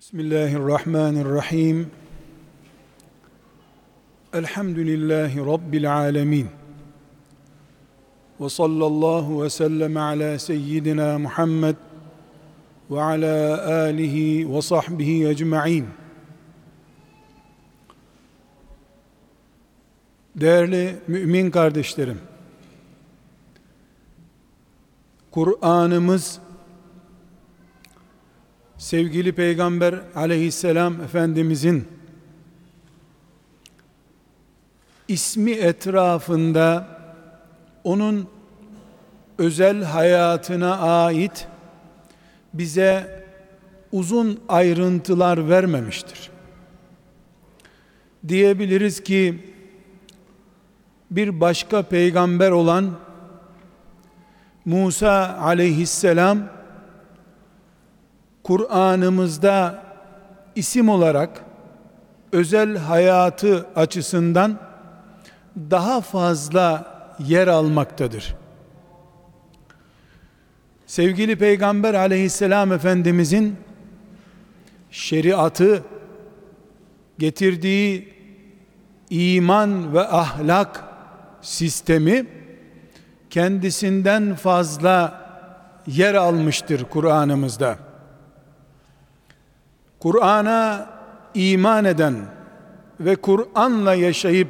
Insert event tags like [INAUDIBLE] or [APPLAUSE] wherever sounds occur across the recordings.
Bismillahirrahmanirrahim. Elhamdülillahi Rabbil alemin. Ve sallallahu ve sellem ala seyyidina Muhammed ve ala alihi ve sahbihi ecma'in. Değerli mümin kardeşlerim, Kur'an'ımız sevgili Peygamber aleyhisselam Efendimizin ismi etrafında onun özel hayatına ait bize uzun ayrıntılar vermemiştir. Diyebiliriz ki bir başka peygamber olan Musa aleyhisselam Kur'an'ımızda isim olarak özel hayatı açısından daha fazla yer almaktadır. Sevgili Peygamber aleyhisselam Efendimizin şeriatı getirdiği iman ve ahlak sistemi kendisinden fazla yer almıştır Kur'an'ımızda. Kur'an'a iman eden ve Kur'an'la yaşayıp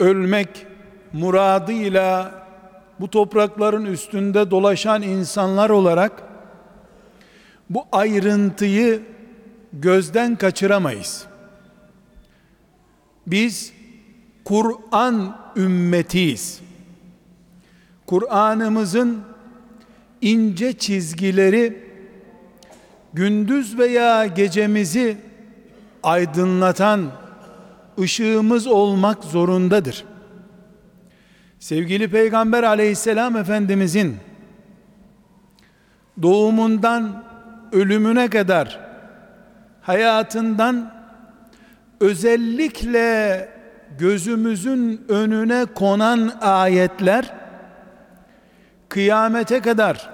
ölmek muradıyla bu toprakların üstünde dolaşan insanlar olarak bu ayrıntıyı gözden kaçıramayız. Biz Kur'an ümmetiyiz. Kur'an'ımızın ince çizgileri gündüz veya gecemizi aydınlatan ışığımız olmak zorundadır. Sevgili Peygamber aleyhisselam efendimizin doğumundan ölümüne kadar hayatından özellikle gözümüzün önüne konan ayetler kıyamete kadar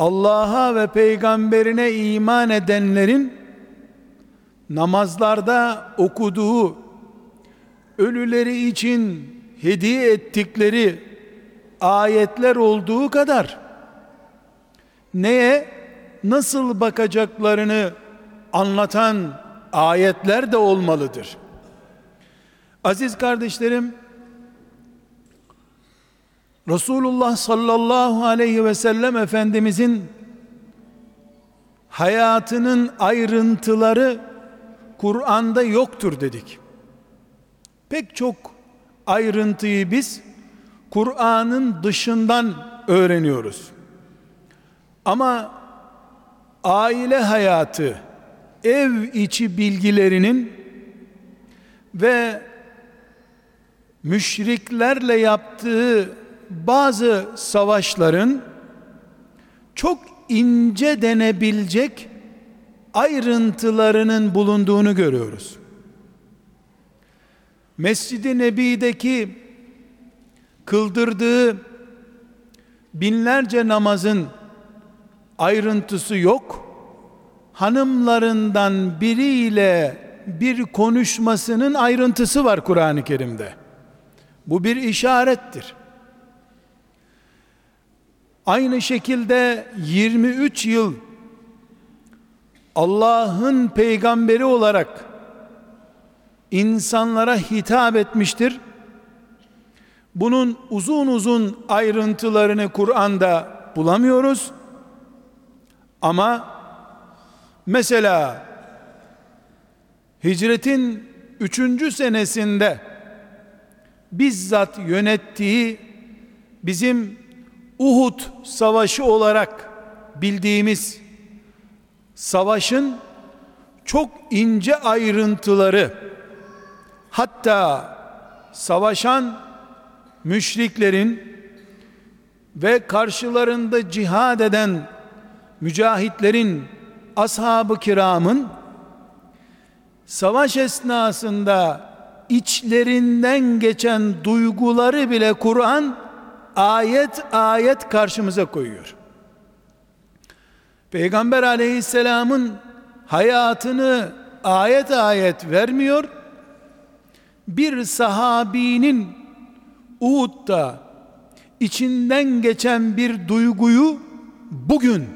Allah'a ve peygamberine iman edenlerin namazlarda okuduğu ölüleri için hediye ettikleri ayetler olduğu kadar neye nasıl bakacaklarını anlatan ayetler de olmalıdır. Aziz kardeşlerim, Resulullah sallallahu aleyhi ve sellem Efendimizin hayatının ayrıntıları Kur'an'da yoktur dedik. Pek çok ayrıntıyı biz Kur'an'ın dışından öğreniyoruz. Ama aile hayatı, ev içi bilgilerinin ve müşriklerle yaptığı bazı savaşların çok ince denebilecek ayrıntılarının bulunduğunu görüyoruz. Mescid-i Nebi'deki kıldırdığı binlerce namazın ayrıntısı yok. Hanımlarından biriyle bir konuşmasının ayrıntısı var Kur'an-ı Kerim'de. Bu bir işarettir. Aynı şekilde 23 yıl Allah'ın peygamberi olarak insanlara hitap etmiştir. Bunun uzun uzun ayrıntılarını Kur'an'da bulamıyoruz. Ama mesela hicretin üçüncü senesinde bizzat yönettiği bizim Uhud savaşı olarak bildiğimiz savaşın çok ince ayrıntıları hatta savaşan müşriklerin ve karşılarında cihad eden mücahitlerin ashab-ı kiramın savaş esnasında içlerinden geçen duyguları bile Kur'an ayet ayet karşımıza koyuyor. Peygamber aleyhisselamın hayatını ayet ayet vermiyor. Bir sahabinin Uhud'da içinden geçen bir duyguyu bugün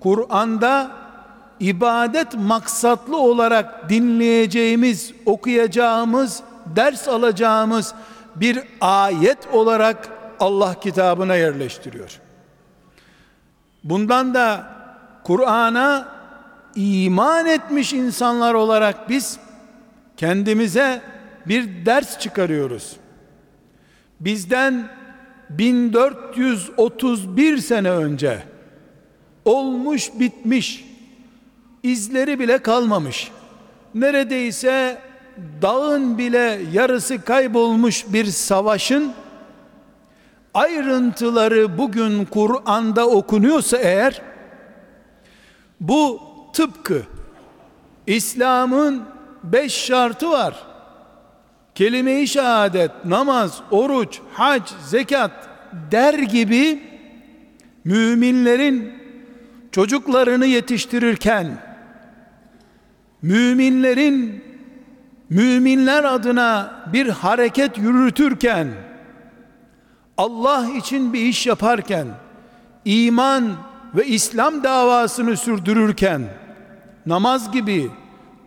Kur'an'da ibadet maksatlı olarak dinleyeceğimiz, okuyacağımız, ders alacağımız bir ayet olarak Allah kitabına yerleştiriyor. Bundan da Kur'an'a iman etmiş insanlar olarak biz kendimize bir ders çıkarıyoruz. Bizden 1431 sene önce olmuş bitmiş izleri bile kalmamış. Neredeyse dağın bile yarısı kaybolmuş bir savaşın ayrıntıları bugün Kur'an'da okunuyorsa eğer bu tıpkı İslam'ın beş şartı var. Kelime-i şehadet, namaz, oruç, hac, zekat der gibi müminlerin çocuklarını yetiştirirken müminlerin müminler adına bir hareket yürütürken Allah için bir iş yaparken iman ve İslam davasını sürdürürken namaz gibi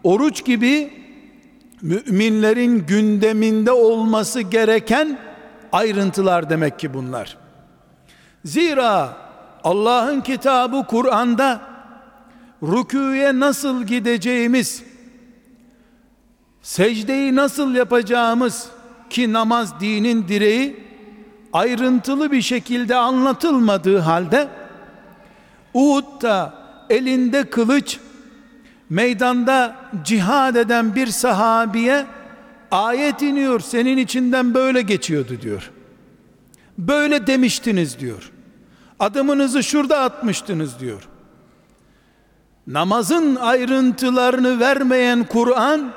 oruç gibi müminlerin gündeminde olması gereken ayrıntılar demek ki bunlar. Zira Allah'ın kitabı Kur'an'da rüküye nasıl gideceğimiz, secdeyi nasıl yapacağımız ki namaz dinin direği ayrıntılı bir şekilde anlatılmadığı halde Uhud'da elinde kılıç meydanda cihad eden bir sahabiye ayet iniyor senin içinden böyle geçiyordu diyor. Böyle demiştiniz diyor. Adımınızı şurada atmıştınız diyor. Namazın ayrıntılarını vermeyen Kur'an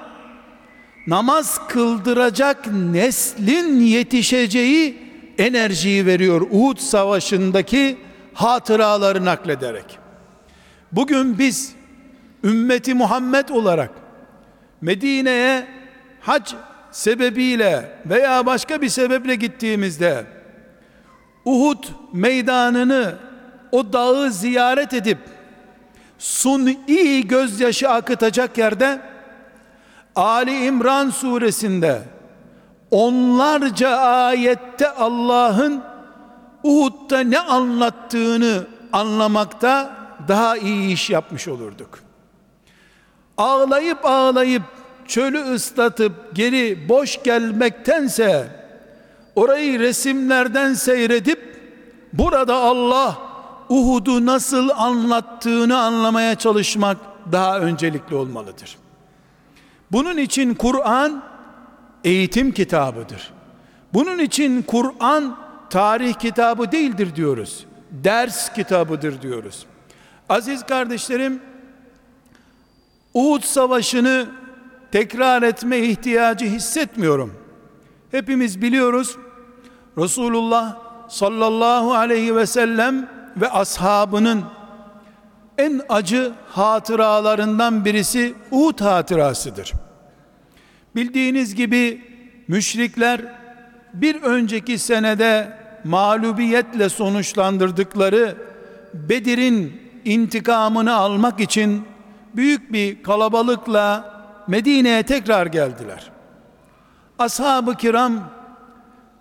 namaz kıldıracak neslin yetişeceği enerjiyi veriyor Uhud savaşındaki hatıraları naklederek. Bugün biz ümmeti Muhammed olarak Medine'ye hac sebebiyle veya başka bir sebeple gittiğimizde Uhud meydanını o dağı ziyaret edip suni gözyaşı akıtacak yerde Ali İmran suresinde onlarca ayette Allah'ın Uhud'da ne anlattığını anlamakta daha iyi iş yapmış olurduk. Ağlayıp ağlayıp çölü ıslatıp geri boş gelmektense orayı resimlerden seyredip burada Allah Uhud'u nasıl anlattığını anlamaya çalışmak daha öncelikli olmalıdır. Bunun için Kur'an eğitim kitabıdır. Bunun için Kur'an tarih kitabı değildir diyoruz. Ders kitabıdır diyoruz. Aziz kardeşlerim, Uhud Savaşı'nı tekrar etme ihtiyacı hissetmiyorum. Hepimiz biliyoruz. Resulullah sallallahu aleyhi ve sellem ve ashabının en acı hatıralarından birisi Uhud hatırasıdır. Bildiğiniz gibi müşrikler bir önceki senede mağlubiyetle sonuçlandırdıkları Bedir'in intikamını almak için büyük bir kalabalıkla Medine'ye tekrar geldiler. Ashab-ı kiram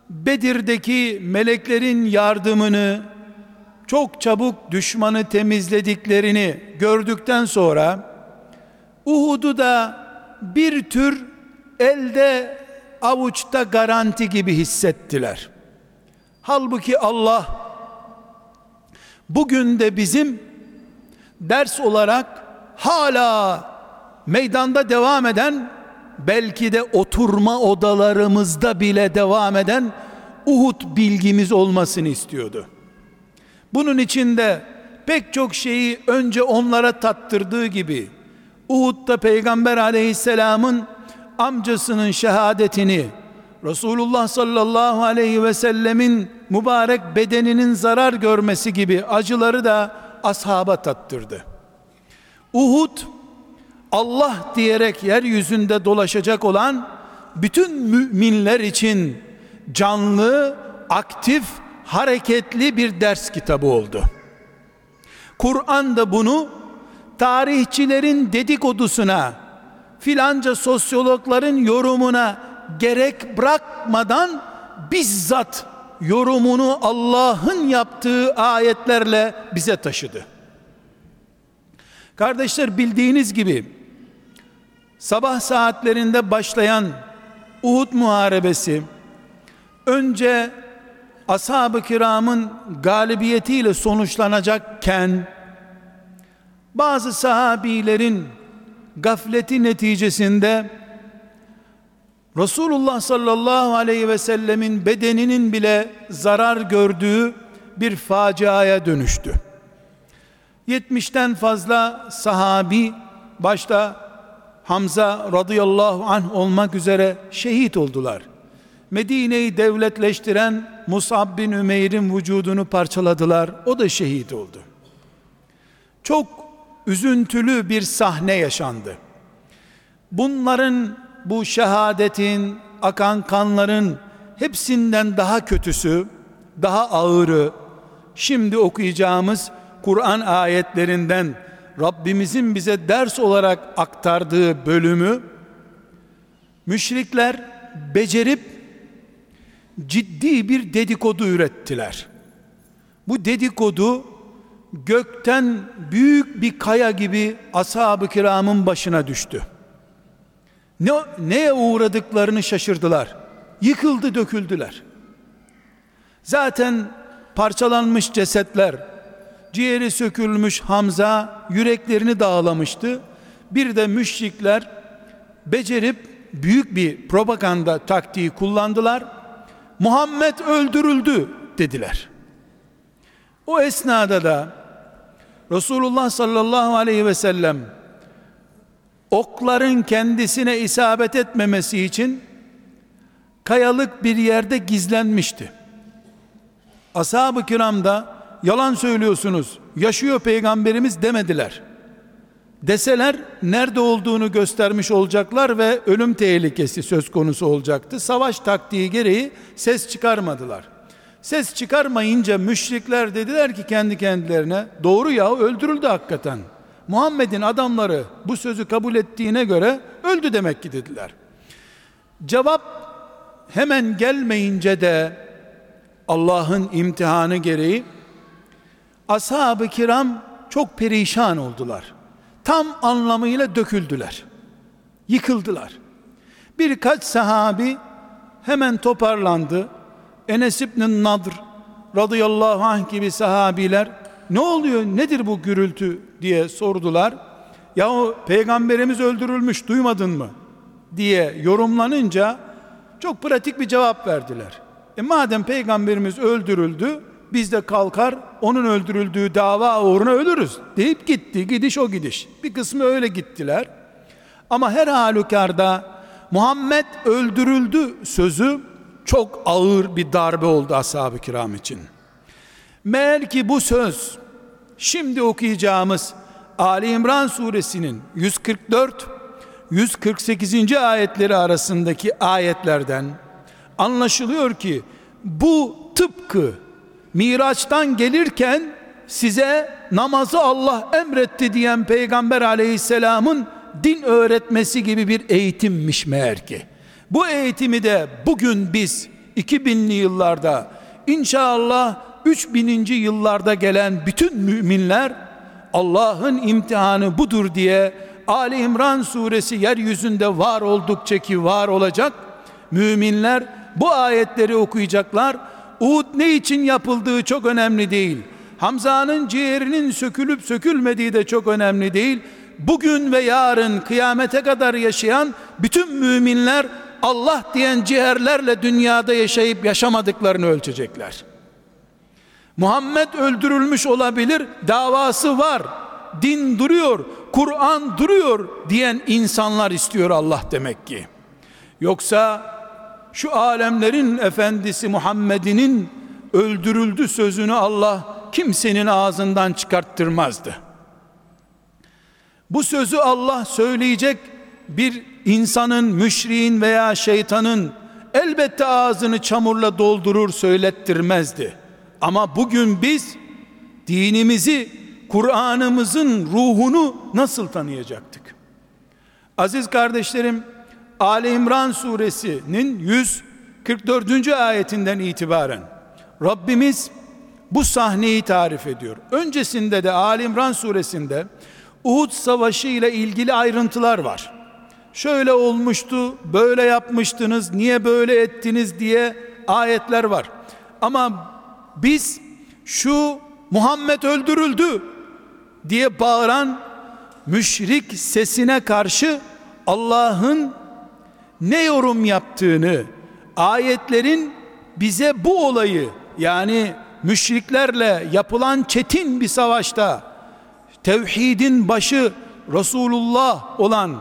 Bedir'deki meleklerin yardımını çok çabuk düşmanı temizlediklerini gördükten sonra Uhud'u da bir tür elde avuçta garanti gibi hissettiler. Halbuki Allah bugün de bizim ders olarak hala meydanda devam eden belki de oturma odalarımızda bile devam eden Uhud bilgimiz olmasını istiyordu. Bunun içinde pek çok şeyi önce onlara tattırdığı gibi Uhud'da Peygamber aleyhisselamın amcasının şehadetini Resulullah sallallahu aleyhi ve sellemin mübarek bedeninin zarar görmesi gibi acıları da ashaba tattırdı. Uhud Allah diyerek yeryüzünde dolaşacak olan bütün müminler için canlı, aktif, hareketli bir ders kitabı oldu. Kur'an da bunu tarihçilerin dedikodusuna, filanca sosyologların yorumuna gerek bırakmadan bizzat yorumunu Allah'ın yaptığı ayetlerle bize taşıdı. Kardeşler bildiğiniz gibi sabah saatlerinde başlayan Uhud muharebesi önce ashab-ı kiramın galibiyetiyle sonuçlanacakken bazı sahabilerin gafleti neticesinde Resulullah sallallahu aleyhi ve sellemin bedeninin bile zarar gördüğü bir faciaya dönüştü. 70'ten fazla sahabi başta Hamza radıyallahu anh olmak üzere şehit oldular. Medine'yi devletleştiren Musab bin Ümeyr'in vücudunu parçaladılar. O da şehit oldu. Çok üzüntülü bir sahne yaşandı. Bunların bu şehadetin, akan kanların hepsinden daha kötüsü, daha ağırı şimdi okuyacağımız Kur'an ayetlerinden Rabbimizin bize ders olarak aktardığı bölümü müşrikler becerip ciddi bir dedikodu ürettiler. Bu dedikodu gökten büyük bir kaya gibi ashab-ı kiramın başına düştü. Ne, neye uğradıklarını şaşırdılar. Yıkıldı döküldüler. Zaten parçalanmış cesetler, ciğeri sökülmüş Hamza yüreklerini dağlamıştı. Bir de müşrikler becerip büyük bir propaganda taktiği kullandılar. Muhammed öldürüldü dediler. O esnada da Resulullah sallallahu aleyhi ve sellem okların kendisine isabet etmemesi için kayalık bir yerde gizlenmişti. Ashab-ı kiram da yalan söylüyorsunuz, yaşıyor peygamberimiz demediler. Deseler nerede olduğunu göstermiş olacaklar ve ölüm tehlikesi söz konusu olacaktı. Savaş taktiği gereği ses çıkarmadılar. Ses çıkarmayınca müşrikler dediler ki kendi kendilerine doğru ya öldürüldü hakikaten. Muhammed'in adamları bu sözü kabul ettiğine göre öldü demek ki dediler. Cevap hemen gelmeyince de Allah'ın imtihanı gereği ashab-ı kiram çok perişan oldular. Tam anlamıyla döküldüler. Yıkıldılar. Birkaç sahabi hemen toparlandı. Enes İbn Nadr radıyallahu anh gibi sahabiler ne oluyor nedir bu gürültü diye sordular. Yahu peygamberimiz öldürülmüş duymadın mı? diye yorumlanınca çok pratik bir cevap verdiler. E madem peygamberimiz öldürüldü biz de kalkar onun öldürüldüğü dava uğruna ölürüz deyip gitti gidiş o gidiş. Bir kısmı öyle gittiler. Ama her halükarda Muhammed öldürüldü sözü çok ağır bir darbe oldu ashab-ı kiram için. Meğer ki bu söz şimdi okuyacağımız Ali İmran suresinin 144 148. ayetleri arasındaki ayetlerden anlaşılıyor ki bu tıpkı Miraç'tan gelirken size namazı Allah emretti diyen Peygamber aleyhisselamın din öğretmesi gibi bir eğitimmiş meğer ki. Bu eğitimi de bugün biz 2000'li yıllarda inşallah 3000. yıllarda gelen bütün müminler Allah'ın imtihanı budur diye Ali İmran suresi yeryüzünde var oldukça ki var olacak. Müminler bu ayetleri okuyacaklar. Uhud ne için yapıldığı çok önemli değil. Hamza'nın ciğerinin sökülüp sökülmediği de çok önemli değil. Bugün ve yarın kıyamete kadar yaşayan bütün müminler Allah diyen ciğerlerle dünyada yaşayıp yaşamadıklarını ölçecekler. Muhammed öldürülmüş olabilir, davası var, din duruyor, Kur'an duruyor diyen insanlar istiyor Allah demek ki. Yoksa şu alemlerin efendisi Muhammed'inin öldürüldü sözünü Allah kimsenin ağzından çıkarttırmazdı. Bu sözü Allah söyleyecek bir insanın, müşriğin veya şeytanın elbette ağzını çamurla doldurur söylettirmezdi. Ama bugün biz dinimizi, Kur'an'ımızın ruhunu nasıl tanıyacaktık? Aziz kardeşlerim, Ali İmran suresinin 144. ayetinden itibaren Rabbimiz bu sahneyi tarif ediyor. Öncesinde de Ali İmran suresinde Uhud savaşı ile ilgili ayrıntılar var. Şöyle olmuştu, böyle yapmıştınız, niye böyle ettiniz diye ayetler var. Ama biz şu Muhammed öldürüldü diye bağıran müşrik sesine karşı Allah'ın ne yorum yaptığını, ayetlerin bize bu olayı yani müşriklerle yapılan çetin bir savaşta tevhidin başı Resulullah olan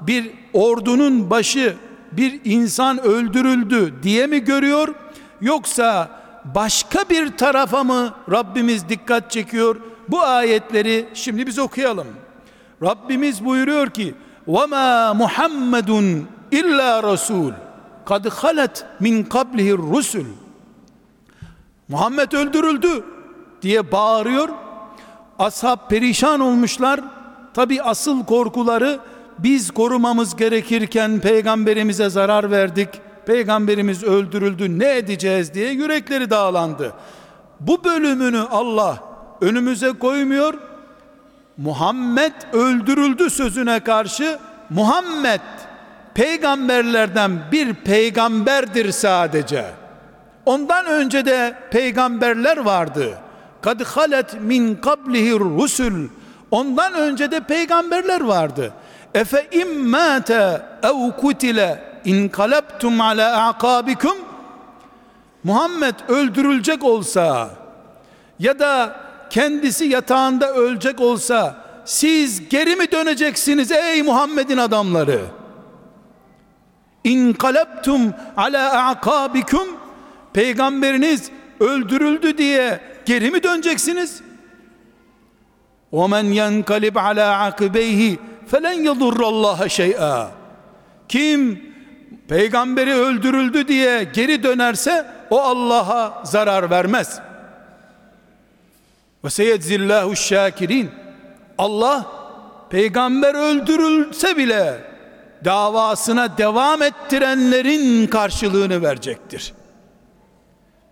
bir ordunun başı bir insan öldürüldü diye mi görüyor yoksa başka bir tarafa mı Rabbimiz dikkat çekiyor? Bu ayetleri şimdi biz okuyalım. Rabbimiz buyuruyor ki: "Ve ma Muhammedun illa rasul. Kad halet min kablihi rusul." Muhammed öldürüldü diye bağırıyor. Ashab perişan olmuşlar. Tabi asıl korkuları biz korumamız gerekirken peygamberimize zarar verdik peygamberimiz öldürüldü ne edeceğiz diye yürekleri dağlandı bu bölümünü Allah önümüze koymuyor Muhammed öldürüldü sözüne karşı Muhammed peygamberlerden bir peygamberdir sadece. Ondan önce de peygamberler vardı. Kad halet min kablihi rusul. Ondan önce de peygamberler vardı. Efe immate ev kutile in kalabtum ala akabikum Muhammed öldürülecek olsa ya da kendisi yatağında ölecek olsa siz geri mi döneceksiniz ey Muhammed'in adamları? İn kalabtum ala a'kabikum peygamberiniz öldürüldü diye geri mi döneceksiniz? وَمَنْ يَنْقَلِبْ عَلَى عَقِبَيْهِ felen yadurrallaha şey'a kim peygamberi öldürüldü diye geri dönerse o Allah'a zarar vermez. ve seyedzillahu şakirin Allah peygamber öldürülse bile davasına devam ettirenlerin karşılığını verecektir.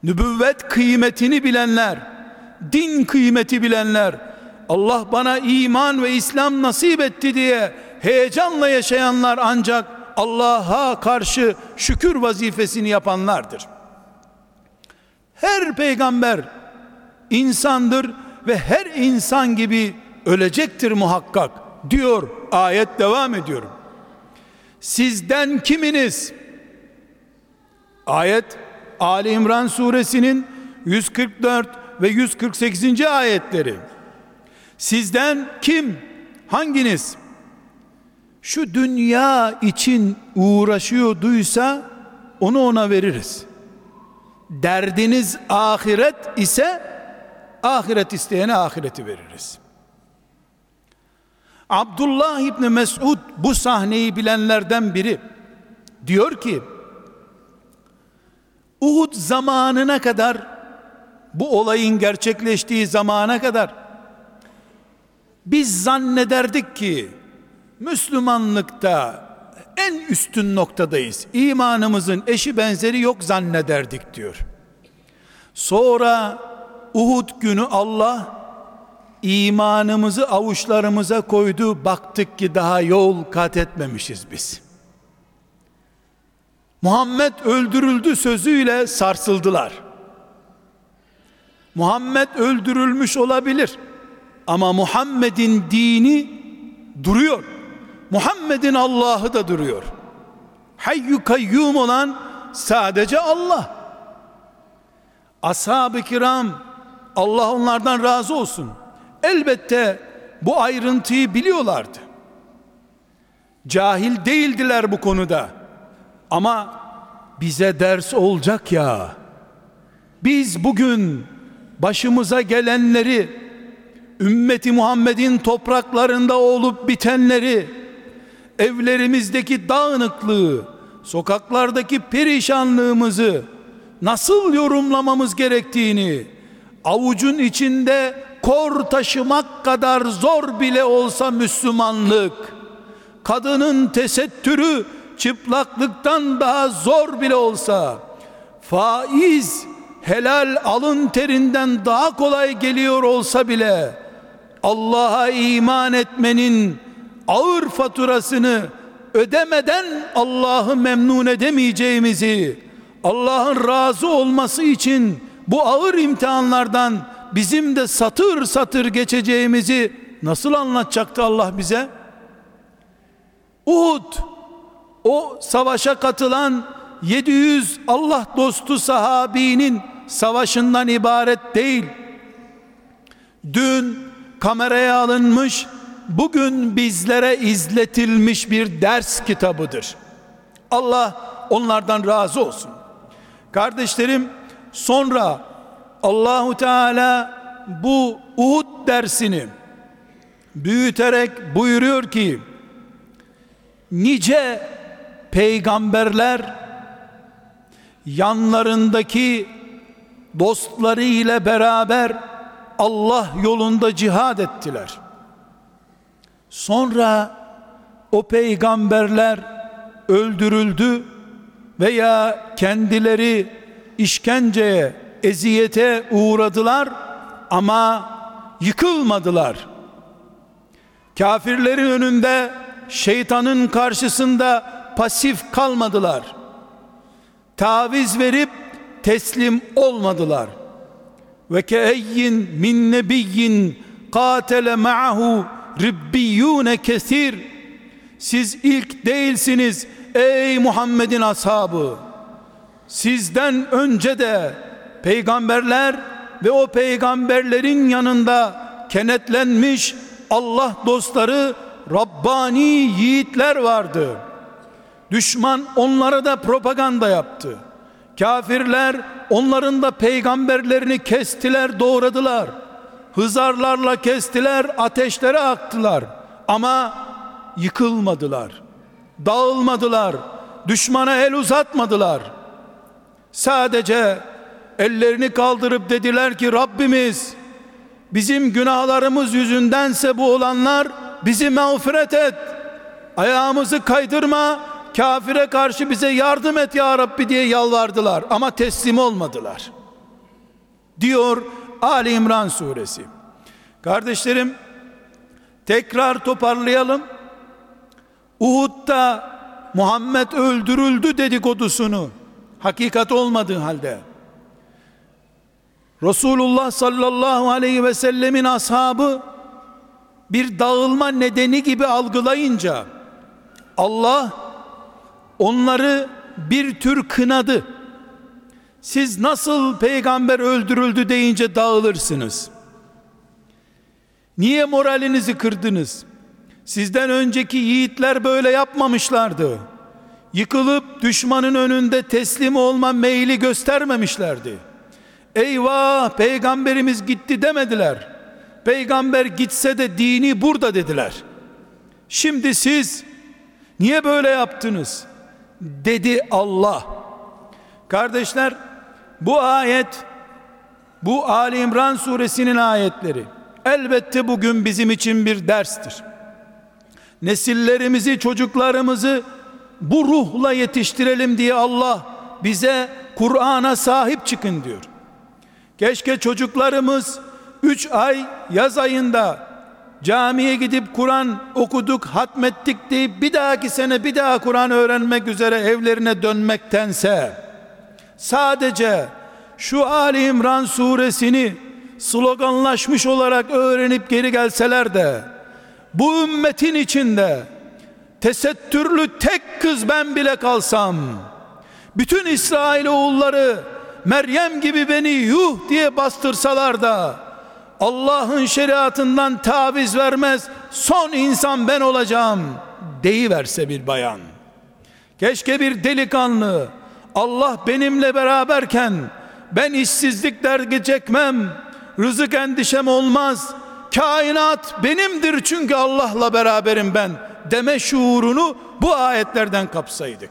Nübüvvet kıymetini bilenler, din kıymeti bilenler, Allah bana iman ve İslam nasip etti diye heyecanla yaşayanlar ancak Allah'a karşı şükür vazifesini yapanlardır. Her peygamber insandır ve her insan gibi ölecektir muhakkak diyor ayet devam ediyorum. Sizden kiminiz? Ayet Ali İmran suresinin 144 ve 148. ayetleri. Sizden kim? Hanginiz? Şu dünya için uğraşıyorduysa onu ona veririz. Derdiniz ahiret ise ahiret isteyene ahireti veririz. Abdullah İbni Mesud bu sahneyi bilenlerden biri diyor ki Uhud zamanına kadar bu olayın gerçekleştiği zamana kadar biz zannederdik ki Müslümanlıkta en üstün noktadayız. İmanımızın eşi benzeri yok zannederdik diyor. Sonra Uhud günü Allah imanımızı avuçlarımıza koydu. Baktık ki daha yol kat etmemişiz biz. Muhammed öldürüldü sözüyle sarsıldılar. Muhammed öldürülmüş olabilir. Ama Muhammed'in dini duruyor. Muhammed'in Allah'ı da duruyor. Hayyü kayyum olan sadece Allah. Ashab-ı kiram Allah onlardan razı olsun. Elbette bu ayrıntıyı biliyorlardı. Cahil değildiler bu konuda. Ama bize ders olacak ya. Biz bugün başımıza gelenleri, ümmeti Muhammed'in topraklarında olup bitenleri, evlerimizdeki dağınıklığı, sokaklardaki perişanlığımızı nasıl yorumlamamız gerektiğini, avucun içinde kor taşımak kadar zor bile olsa Müslümanlık, kadının tesettürü çıplaklıktan daha zor bile olsa, faiz helal alın terinden daha kolay geliyor olsa bile, Allah'a iman etmenin ağır faturasını ödemeden Allah'ı memnun edemeyeceğimizi, Allah'ın razı olması için bu ağır imtihanlardan bizim de satır satır geçeceğimizi nasıl anlatacaktı Allah bize? Uhud o savaşa katılan 700 Allah dostu sahabinin savaşından ibaret değil. Dün kameraya alınmış, bugün bizlere izletilmiş bir ders kitabıdır. Allah onlardan razı olsun. Kardeşlerim sonra Allahu Teala bu Uhud dersini büyüterek buyuruyor ki nice peygamberler yanlarındaki dostları ile beraber Allah yolunda cihad ettiler. Sonra o peygamberler öldürüldü veya kendileri işkenceye, eziyete uğradılar ama yıkılmadılar. Kafirlerin önünde, şeytanın karşısında pasif kalmadılar. Taviz verip teslim olmadılar. Ve keeyyin min nebiyyin katele ma'ahu ribbiyyune kesir. Siz ilk değilsiniz ey Muhammed'in ashabı. Sizden önce de peygamberler ve o peygamberlerin yanında kenetlenmiş Allah dostları Rabbani yiğitler vardı. Düşman onlara da propaganda yaptı. Kafirler onların da peygamberlerini kestiler, doğradılar. Hızarlarla kestiler, ateşlere aktılar. Ama yıkılmadılar. Dağılmadılar. Düşmana el uzatmadılar. Sadece ellerini kaldırıp dediler ki Rabbimiz bizim günahlarımız yüzündense bu olanlar bizi mağfiret et. Ayağımızı kaydırma, kafire karşı bize yardım et ya Rabbi diye yalvardılar ama teslim olmadılar. Diyor Ali İmran suresi. Kardeşlerim tekrar toparlayalım. Uhud'da Muhammed öldürüldü dedikodusunu hakikat olmadığı halde Resulullah sallallahu aleyhi ve sellemin ashabı bir dağılma nedeni gibi algılayınca Allah onları bir tür kınadı. Siz nasıl peygamber öldürüldü deyince dağılırsınız. Niye moralinizi kırdınız? Sizden önceki yiğitler böyle yapmamışlardı. Yıkılıp düşmanın önünde teslim olma meyli göstermemişlerdi. Eyvah peygamberimiz gitti demediler. Peygamber gitse de dini burada dediler. Şimdi siz niye böyle yaptınız? Dedi Allah. Kardeşler bu ayet bu Ali İmran suresinin ayetleri elbette bugün bizim için bir derstir. Nesillerimizi, çocuklarımızı bu ruhla yetiştirelim diye Allah bize Kur'an'a sahip çıkın diyor. Keşke çocuklarımız 3 ay yaz ayında camiye gidip Kur'an okuduk, hatmettik deyip bir dahaki sene bir daha Kur'an öğrenmek üzere evlerine dönmektense sadece şu Ali İmran suresini sloganlaşmış olarak öğrenip geri gelseler de bu ümmetin içinde tesettürlü tek kız ben bile kalsam bütün İsrail oğulları Meryem gibi beni yuh diye bastırsalar da Allah'ın şeriatından taviz vermez son insan ben olacağım deyiverse bir bayan keşke bir delikanlı Allah benimle beraberken ben işsizlik dergi çekmem rızık endişem olmaz, kainat benimdir çünkü Allah'la beraberim ben deme şuurunu bu ayetlerden kapsaydık.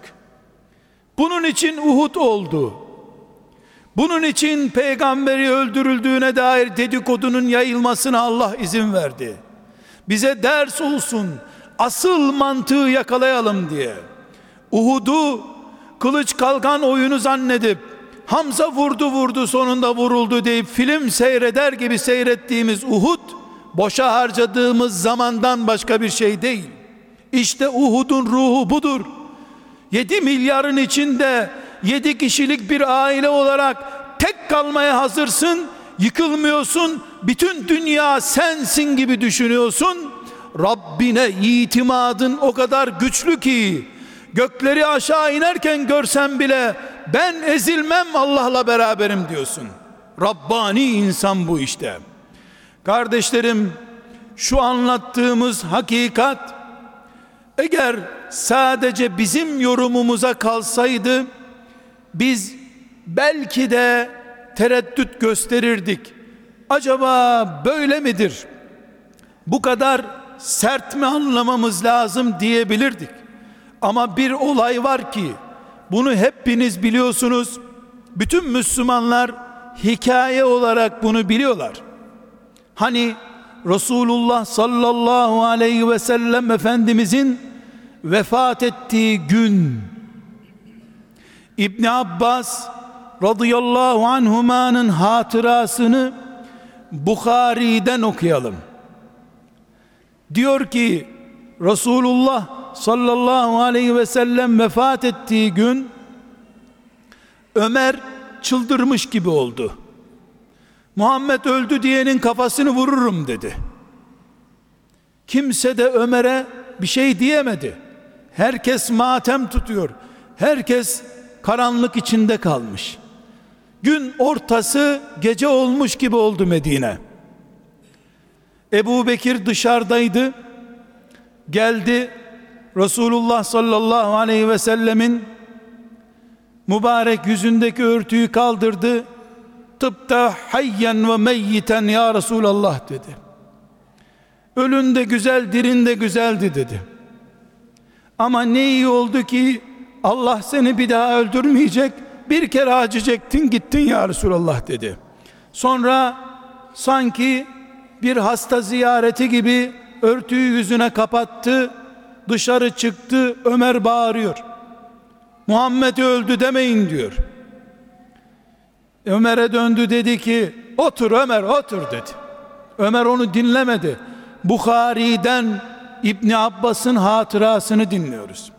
Bunun için Uhud oldu. Bunun için peygamberi öldürüldüğüne dair dedikodunun yayılmasına Allah izin verdi. Bize ders olsun, asıl mantığı yakalayalım diye. Uhud'u kılıç kalkan oyunu zannedip Hamza vurdu vurdu sonunda vuruldu deyip film seyreder gibi seyrettiğimiz Uhud boşa harcadığımız zamandan başka bir şey değil. İşte Uhud'un ruhu budur. 7 milyarın içinde 7 kişilik bir aile olarak tek kalmaya hazırsın, yıkılmıyorsun, bütün dünya sensin gibi düşünüyorsun. Rabbine itimadın o kadar güçlü ki gökleri aşağı inerken görsen bile ben ezilmem Allah'la beraberim diyorsun. Rabbani insan bu işte. Kardeşlerim şu anlattığımız hakikat eğer sadece bizim yorumumuza kalsaydı biz belki de tereddüt gösterirdik. Acaba böyle midir? Bu kadar sert mi anlamamız lazım diyebilirdik. Ama bir olay var ki bunu hepiniz biliyorsunuz. Bütün Müslümanlar hikaye olarak bunu biliyorlar. Hani Resulullah sallallahu aleyhi ve sellem Efendimizin vefat ettiği gün İbn Abbas radıyallahu anhumanın hatırasını Bukhari'den okuyalım. Diyor ki Resulullah sallallahu aleyhi ve sellem vefat ettiği gün Ömer çıldırmış gibi oldu. Muhammed öldü diyenin kafasını vururum dedi. Kimse de Ömer'e bir şey diyemedi. Herkes matem tutuyor. Herkes karanlık içinde kalmış. Gün ortası gece olmuş gibi oldu Medine. Ebu Bekir dışarıdaydı. Geldi Resulullah sallallahu aleyhi ve sellemin mübarek yüzündeki örtüyü kaldırdı. Tıpta hayyen ve meyyiten ya Resulallah dedi. Ölün de güzel, dirin de güzeldi dedi. Ama ne iyi oldu ki Allah seni bir daha öldürmeyecek. Bir kere acıcektin gittin ya Resulallah dedi. Sonra sanki bir hasta ziyareti gibi örtüyü yüzüne kapattı. Dışarı çıktı. Ömer bağırıyor. Muhammed öldü demeyin diyor. Ömer'e döndü dedi ki otur Ömer otur dedi. Ömer onu dinlemedi. Bukhari'den İbni Abbas'ın hatırasını dinliyoruz.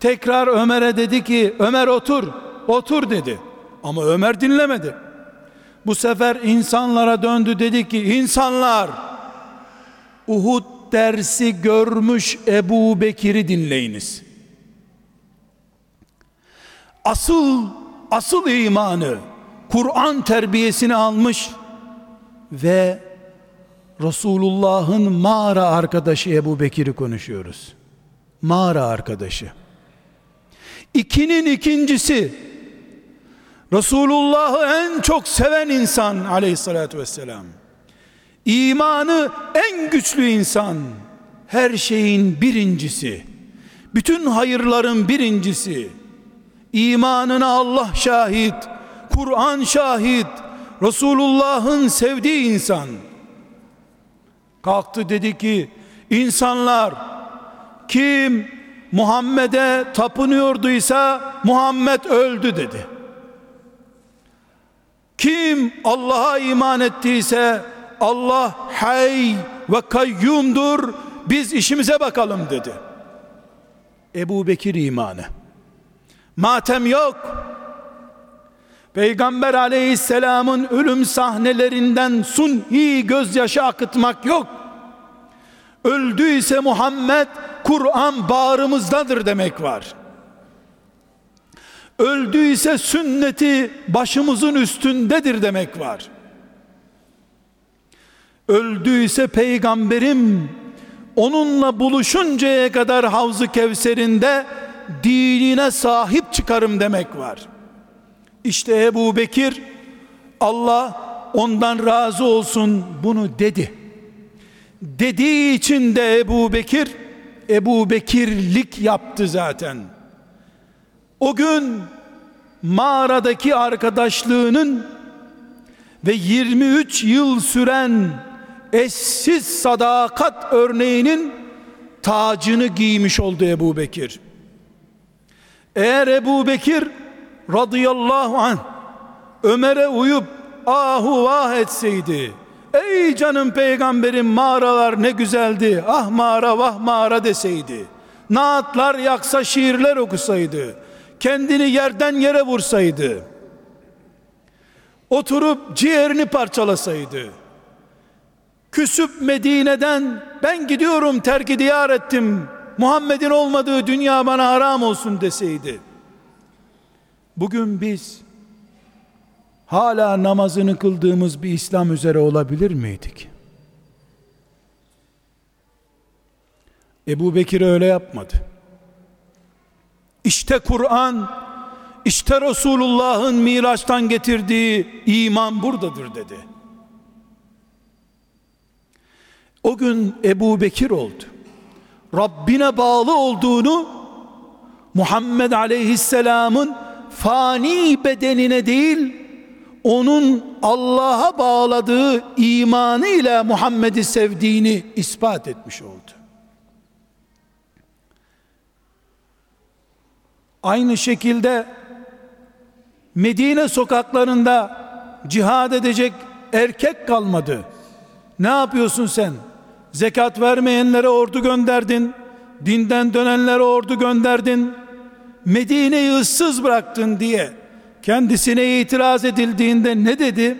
Tekrar Ömer'e dedi ki Ömer otur, otur dedi. Ama Ömer dinlemedi. Bu sefer insanlara döndü dedi ki insanlar Uhud dersi görmüş Ebu Bekir'i dinleyiniz. Asıl asıl imanı Kur'an terbiyesini almış ve Resulullah'ın mağara arkadaşı Ebu Bekir'i konuşuyoruz. Mağara arkadaşı. İkinin ikincisi Resulullah'ı en çok seven insan aleyhissalatü vesselam. İmanı en güçlü insan. Her şeyin birincisi. Bütün hayırların birincisi. İmanına Allah şahit. Kur'an şahit. Resulullah'ın sevdiği insan. Kalktı dedi ki insanlar kim Muhammed'e tapınıyorduysa Muhammed öldü dedi. Kim Allah'a iman ettiyse Allah hay ve kayyumdur biz işimize bakalım dedi. Ebu Bekir imanı. Matem yok. Peygamber aleyhisselamın ölüm sahnelerinden suni gözyaşı akıtmak yok. Öldüyse Muhammed Kur'an bağrımızdadır demek var. Öldüyse sünneti başımızın üstündedir demek var. Öldüyse peygamberim onunla buluşuncaya kadar Havz-ı Kevser'inde dinine sahip çıkarım demek var. İşte Ebu Bekir Allah ondan razı olsun bunu dedi. Dediği için de Ebu Bekir Ebu Bekirlik yaptı zaten. O gün mağaradaki arkadaşlığının ve 23 yıl süren eşsiz sadakat örneğinin tacını giymiş oldu Ebu Bekir. Eğer Ebu Bekir radıyallahu anh Ömer'e uyup ahu vah etseydi ey canım peygamberim mağaralar ne güzeldi. Ah mağara vah mağara deseydi. Naatlar yaksa şiirler okusaydı. Kendini yerden yere vursaydı. Oturup ciğerini parçalasaydı. Küsüp Medine'den ben gidiyorum terk diyar ettim. Muhammed'in olmadığı dünya bana haram olsun deseydi. Bugün biz hala namazını kıldığımız bir İslam üzere olabilir miydik? Ebu Bekir öyle yapmadı. İşte Kur'an, işte Resulullah'ın Miraç'tan getirdiği iman buradadır dedi. O gün Ebu Bekir oldu. Rabbine bağlı olduğunu Muhammed Aleyhisselam'ın fani bedenine değil onun Allah'a bağladığı imanıyla Muhammed'i sevdiğini ispat etmiş oldu. Aynı şekilde Medine sokaklarında cihad edecek erkek kalmadı. Ne yapıyorsun sen? Zekat vermeyenlere ordu gönderdin. Dinden dönenlere ordu gönderdin. Medine'yi ıssız bıraktın diye kendisine itiraz edildiğinde ne dedi?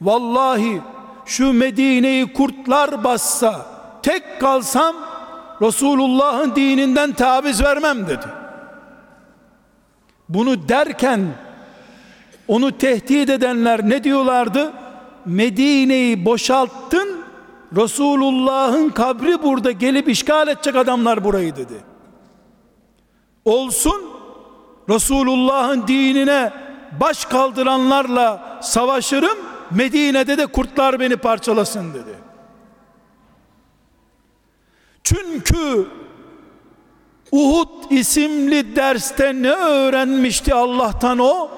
Vallahi şu Medine'yi kurtlar bassa tek kalsam Resulullah'ın dininden taviz vermem dedi. Bunu derken onu tehdit edenler ne diyorlardı? Medine'yi boşalttın Resulullah'ın kabri burada gelip işgal edecek adamlar burayı dedi. Olsun Resulullah'ın dinine baş kaldıranlarla savaşırım Medine'de de kurtlar beni parçalasın dedi. Çünkü Uhud isimli derste ne öğrenmişti Allah'tan o?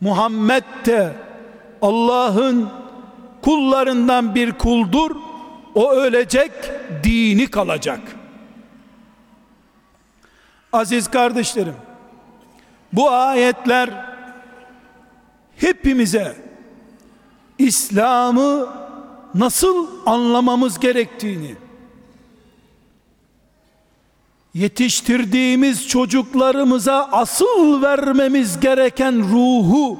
Muhammed de Allah'ın kullarından bir kuldur. O ölecek, dini kalacak. Aziz kardeşlerim, bu ayetler hepimize İslam'ı nasıl anlamamız gerektiğini yetiştirdiğimiz çocuklarımıza asıl vermemiz gereken ruhu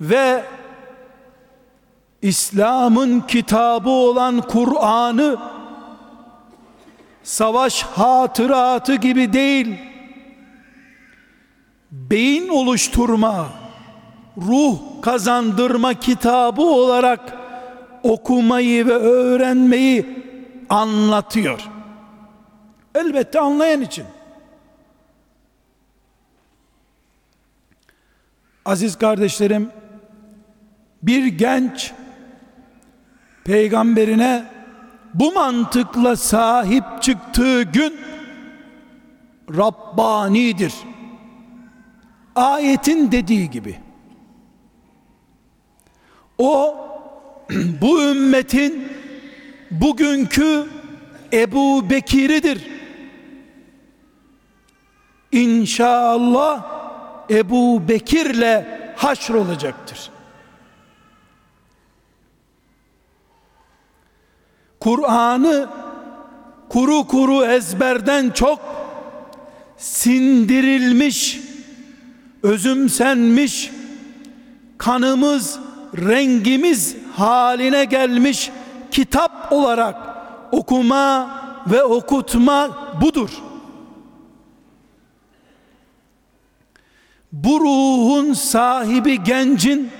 ve İslam'ın kitabı olan Kur'an'ı savaş hatıratı gibi değil beyin oluşturma ruh kazandırma kitabı olarak okumayı ve öğrenmeyi anlatıyor. Elbette anlayan için. Aziz kardeşlerim, bir genç peygamberine bu mantıkla sahip çıktığı gün Rabbanidir. Ayetin dediği gibi. O [CLEARS THROAT] bu ümmetin bugünkü Ebu Bekir'idir. İnşallah Ebu Bekir'le haşr olacaktır. Kur'an'ı kuru kuru ezberden çok sindirilmiş, özümsenmiş, kanımız, rengimiz haline gelmiş kitap olarak okuma ve okutma budur. Bu ruhun sahibi gencin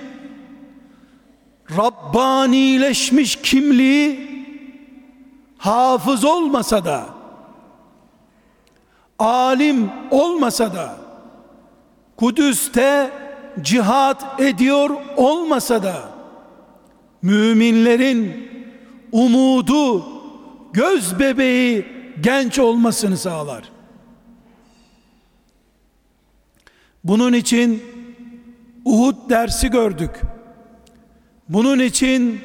Rabbanileşmiş kimliği hafız olmasa da alim olmasa da Kudüs'te cihat ediyor olmasa da müminlerin umudu göz bebeği genç olmasını sağlar. Bunun için Uhud dersi gördük. Bunun için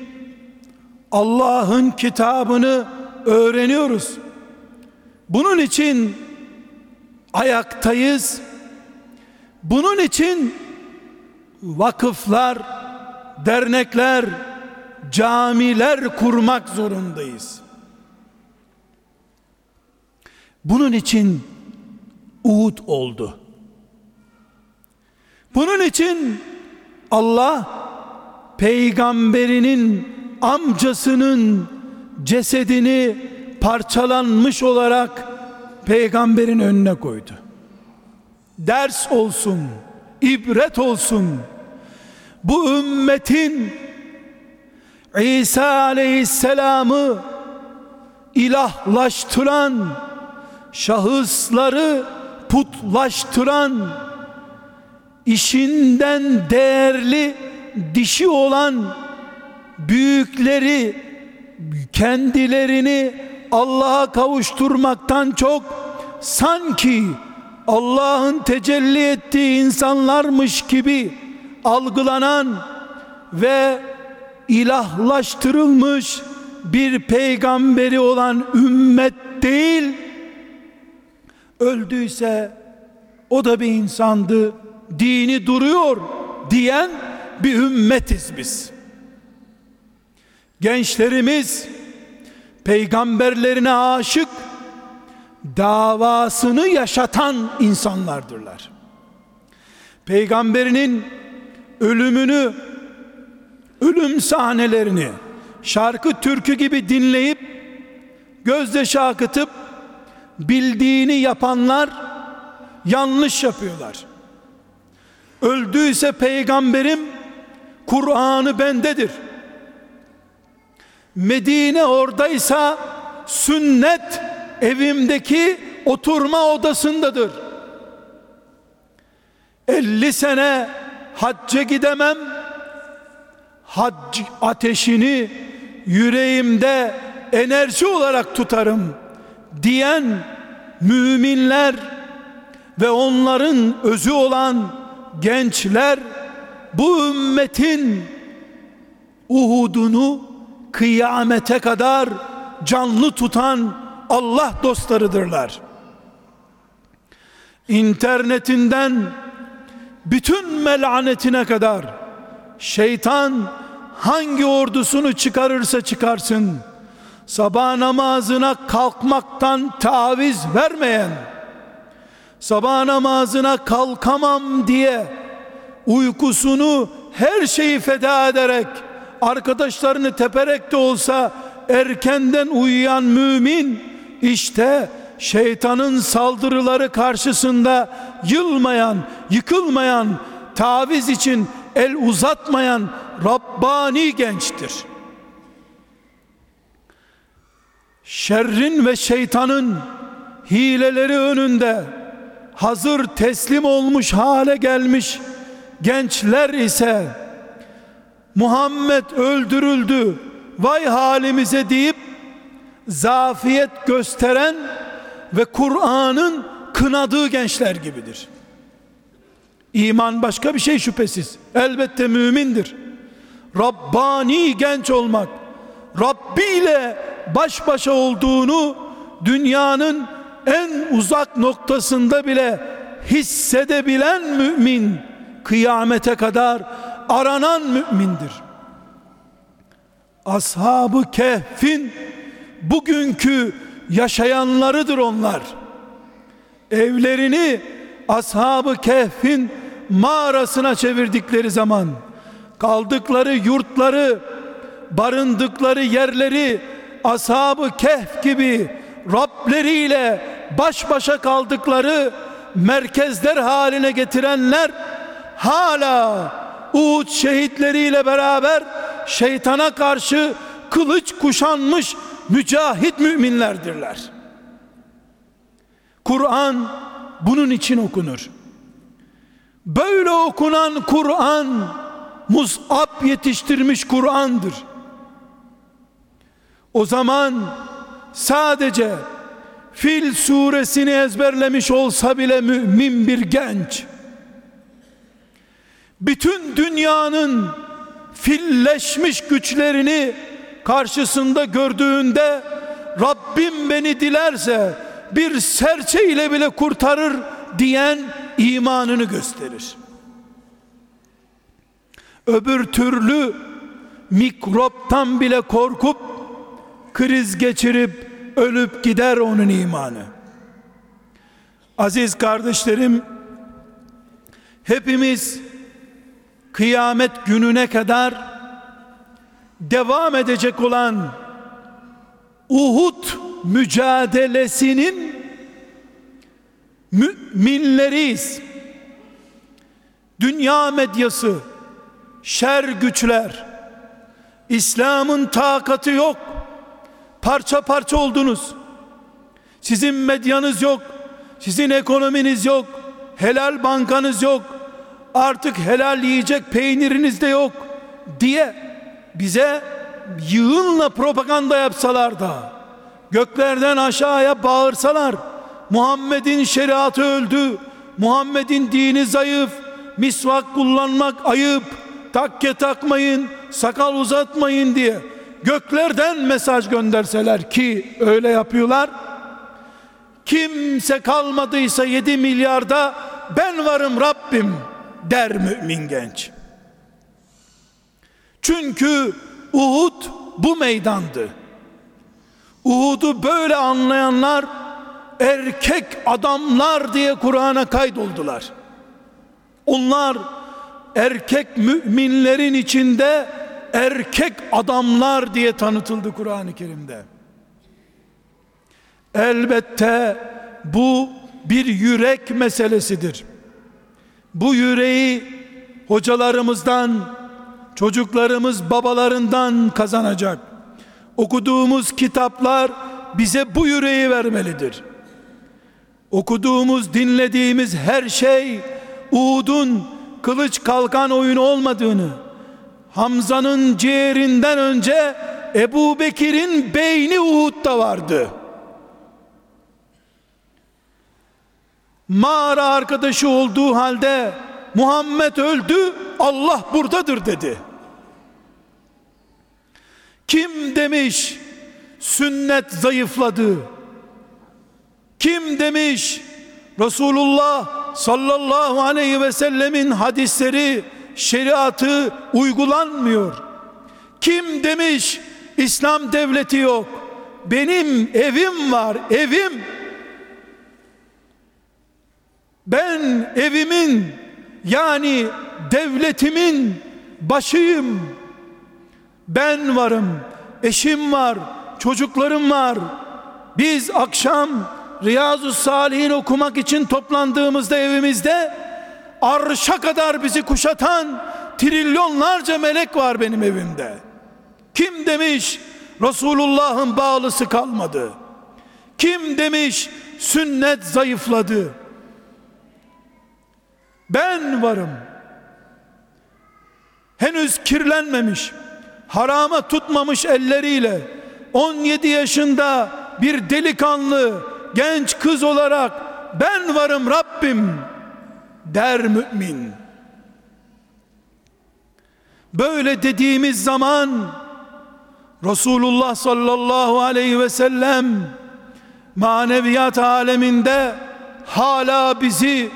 Allah'ın kitabını öğreniyoruz. Bunun için ayaktayız. Bunun için vakıflar, dernekler, camiler kurmak zorundayız. Bunun için Uhud oldu. Bunun için Allah peygamberinin amcasının cesedini parçalanmış olarak peygamberin önüne koydu. Ders olsun, ibret olsun. Bu ümmetin İsa aleyhisselamı ilahlaştıran şahısları putlaştıran işinden değerli dişi olan büyükleri kendilerini Allah'a kavuşturmaktan çok sanki Allah'ın tecelli ettiği insanlarmış gibi algılanan ve ilahlaştırılmış bir peygamberi olan ümmet değil öldüyse o da bir insandı dini duruyor diyen bir ümmetiz biz gençlerimiz peygamberlerine aşık davasını yaşatan insanlardırlar peygamberinin ölümünü ölüm sahnelerini şarkı türkü gibi dinleyip gözyaşı akıtıp bildiğini yapanlar yanlış yapıyorlar. Öldüyse peygamberim Kur'an'ı bendedir. Medine oradaysa sünnet evimdeki oturma odasındadır. 50 sene hacca gidemem. Hac ateşini yüreğimde enerji olarak tutarım diyen müminler ve onların özü olan gençler bu ümmetin Uhud'unu kıyamete kadar canlı tutan Allah dostlarıdırlar. İnternetinden bütün melanetine kadar şeytan hangi ordusunu çıkarırsa çıkarsın sabah namazına kalkmaktan taviz vermeyen sabah namazına kalkamam diye uykusunu her şeyi feda ederek arkadaşlarını teperek de olsa erkenden uyuyan mümin işte şeytanın saldırıları karşısında yılmayan, yıkılmayan, taviz için el uzatmayan Rabbani gençtir. Şerrin ve şeytanın hileleri önünde hazır teslim olmuş hale gelmiş gençler ise Muhammed öldürüldü vay halimize deyip zafiyet gösteren ve Kur'an'ın kınadığı gençler gibidir. İman başka bir şey şüphesiz. Elbette mümindir. Rabbani genç olmak, Rabbi ile baş başa olduğunu dünyanın en uzak noktasında bile hissedebilen mümin kıyamete kadar aranan mümindir. Ashabı Kehf'in bugünkü yaşayanlarıdır onlar. Evlerini Ashabı Kehf'in mağarasına çevirdikleri zaman kaldıkları yurtları, barındıkları yerleri Ashabı Kehf gibi Rableriyle baş başa kaldıkları merkezler haline getirenler hala Uhud şehitleriyle beraber şeytana karşı kılıç kuşanmış mücahit müminlerdirler. Kur'an bunun için okunur. Böyle okunan Kur'an Mus'ab yetiştirmiş Kur'an'dır. O zaman sadece Fil suresini ezberlemiş olsa bile mümin bir genç bütün dünyanın filleşmiş güçlerini karşısında gördüğünde Rabbim beni dilerse bir serçe ile bile kurtarır diyen imanını gösterir. Öbür türlü mikroptan bile korkup kriz geçirip ölüp gider onun imanı. Aziz kardeşlerim, hepimiz kıyamet gününe kadar devam edecek olan Uhud mücadelesinin müminleriyiz. Dünya medyası, şer güçler, İslam'ın takatı yok. Parça parça oldunuz. Sizin medyanız yok. Sizin ekonominiz yok. Helal bankanız yok. Artık helal yiyecek peyniriniz de yok diye bize yığınla propaganda yapsalar da göklerden aşağıya bağırsalar Muhammed'in şeriatı öldü Muhammed'in dini zayıf misvak kullanmak ayıp takke takmayın sakal uzatmayın diye göklerden mesaj gönderseler ki öyle yapıyorlar. Kimse kalmadıysa 7 milyarda ben varım Rabbim der mümin genç çünkü Uhud bu meydandı Uhud'u böyle anlayanlar erkek adamlar diye Kur'an'a kaydoldular onlar erkek müminlerin içinde erkek adamlar diye tanıtıldı Kur'an-ı Kerim'de. Elbette bu bir yürek meselesidir. Bu yüreği hocalarımızdan, çocuklarımız babalarından kazanacak. Okuduğumuz kitaplar bize bu yüreği vermelidir. Okuduğumuz, dinlediğimiz her şey Uhud'un kılıç kalkan oyunu olmadığını, Hamza'nın ciğerinden önce Ebu Bekir'in beyni Uhud'da vardı. Mağara arkadaşı olduğu halde Muhammed öldü, Allah buradadır dedi. Kim demiş sünnet zayıfladı? Kim demiş Resulullah sallallahu aleyhi ve sellemin hadisleri şeriatı uygulanmıyor. Kim demiş İslam devleti yok? Benim evim var, evim. Ben evimin yani devletimin başıyım. Ben varım, eşim var, çocuklarım var. Biz akşam Riyazu Salihin okumak için toplandığımızda evimizde arşa kadar bizi kuşatan trilyonlarca melek var benim evimde. Kim demiş Resulullah'ın bağlısı kalmadı? Kim demiş sünnet zayıfladı? Ben varım. Henüz kirlenmemiş, harama tutmamış elleriyle 17 yaşında bir delikanlı genç kız olarak ben varım Rabbim der mümin. Böyle dediğimiz zaman Resulullah sallallahu aleyhi ve sellem maneviyat aleminde hala bizi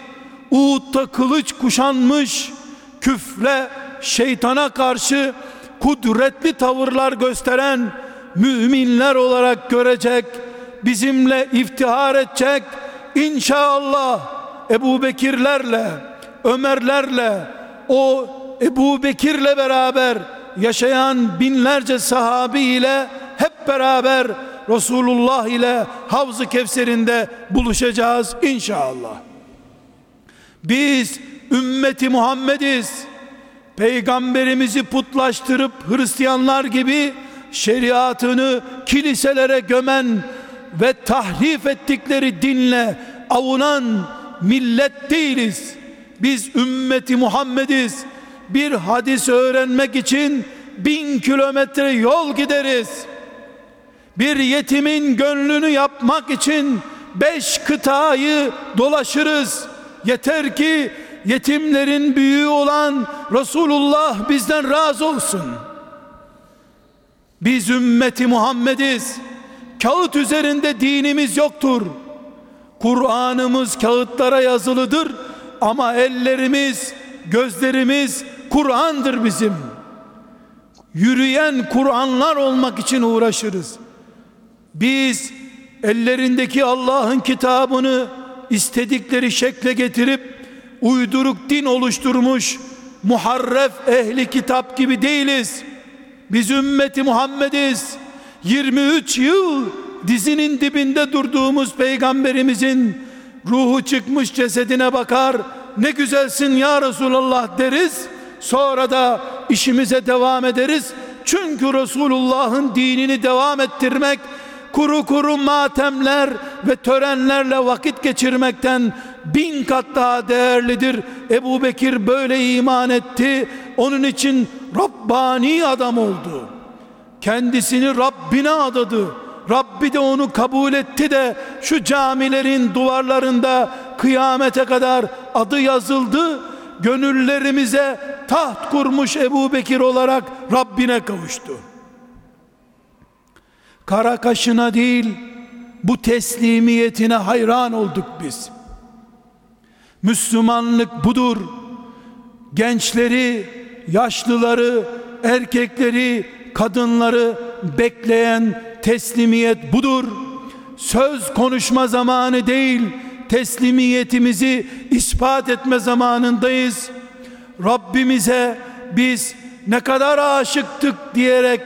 Uğut'ta kılıç kuşanmış küfre şeytana karşı kudretli tavırlar gösteren müminler olarak görecek bizimle iftihar edecek inşallah Ebu Bekirlerle Ömerlerle o Ebu Bekirle beraber yaşayan binlerce sahabi ile hep beraber Resulullah ile Havz-ı Kevser'inde buluşacağız inşallah. Biz ümmeti Muhammediz. Peygamberimizi putlaştırıp Hristiyanlar gibi şeriatını kiliselere gömen ve tahrif ettikleri dinle avunan millet değiliz. Biz ümmeti Muhammediz. Bir hadis öğrenmek için bin kilometre yol gideriz. Bir yetimin gönlünü yapmak için beş kıtayı dolaşırız. Yeter ki yetimlerin büyüğü olan Resulullah bizden razı olsun. Biz ümmeti Muhammediz. Kağıt üzerinde dinimiz yoktur. Kur'an'ımız kağıtlara yazılıdır ama ellerimiz, gözlerimiz Kur'an'dır bizim. Yürüyen Kur'anlar olmak için uğraşırız. Biz ellerindeki Allah'ın kitabını istedikleri şekle getirip uyduruk din oluşturmuş muharref ehli kitap gibi değiliz. Biz ümmeti Muhammediz. 23 yıl dizinin dibinde durduğumuz peygamberimizin ruhu çıkmış cesedine bakar. Ne güzelsin ya Resulallah deriz. Sonra da işimize devam ederiz. Çünkü Resulullah'ın dinini devam ettirmek kuru kuru matemler ve törenlerle vakit geçirmekten bin kat daha değerlidir. Ebu Bekir böyle iman etti. Onun için Rabbani adam oldu. Kendisini Rabbine adadı. Rabbi de onu kabul etti de şu camilerin duvarlarında kıyamete kadar adı yazıldı. Gönüllerimize taht kurmuş Ebu Bekir olarak Rabbine kavuştu. Kara kaşına değil bu teslimiyetine hayran olduk biz. Müslümanlık budur. Gençleri, yaşlıları, erkekleri, kadınları bekleyen teslimiyet budur. Söz konuşma zamanı değil, teslimiyetimizi ispat etme zamanındayız. Rabbimize biz ne kadar aşıktık diyerek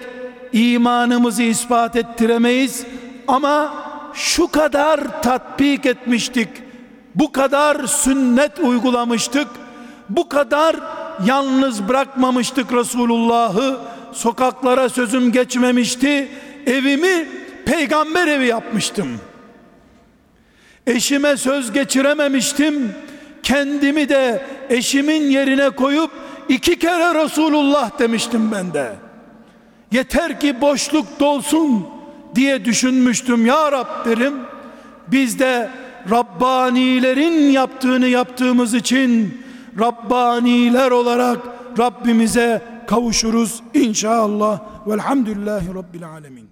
imanımızı ispat ettiremeyiz. Ama şu kadar tatbik etmiştik bu kadar sünnet uygulamıştık bu kadar yalnız bırakmamıştık Resulullah'ı. Sokaklara sözüm geçmemişti evimi peygamber evi yapmıştım. Eşime söz geçirememiştim kendimi de eşimin yerine koyup iki kere Resulullah demiştim ben de yeter ki boşluk dolsun diye düşünmüştüm. Ya Rab derim biz de Rabbanilerin yaptığını yaptığımız için Rabbaniler olarak Rabbimize kavuşuruz inşallah. Velhamdülillahi Rabbil alemin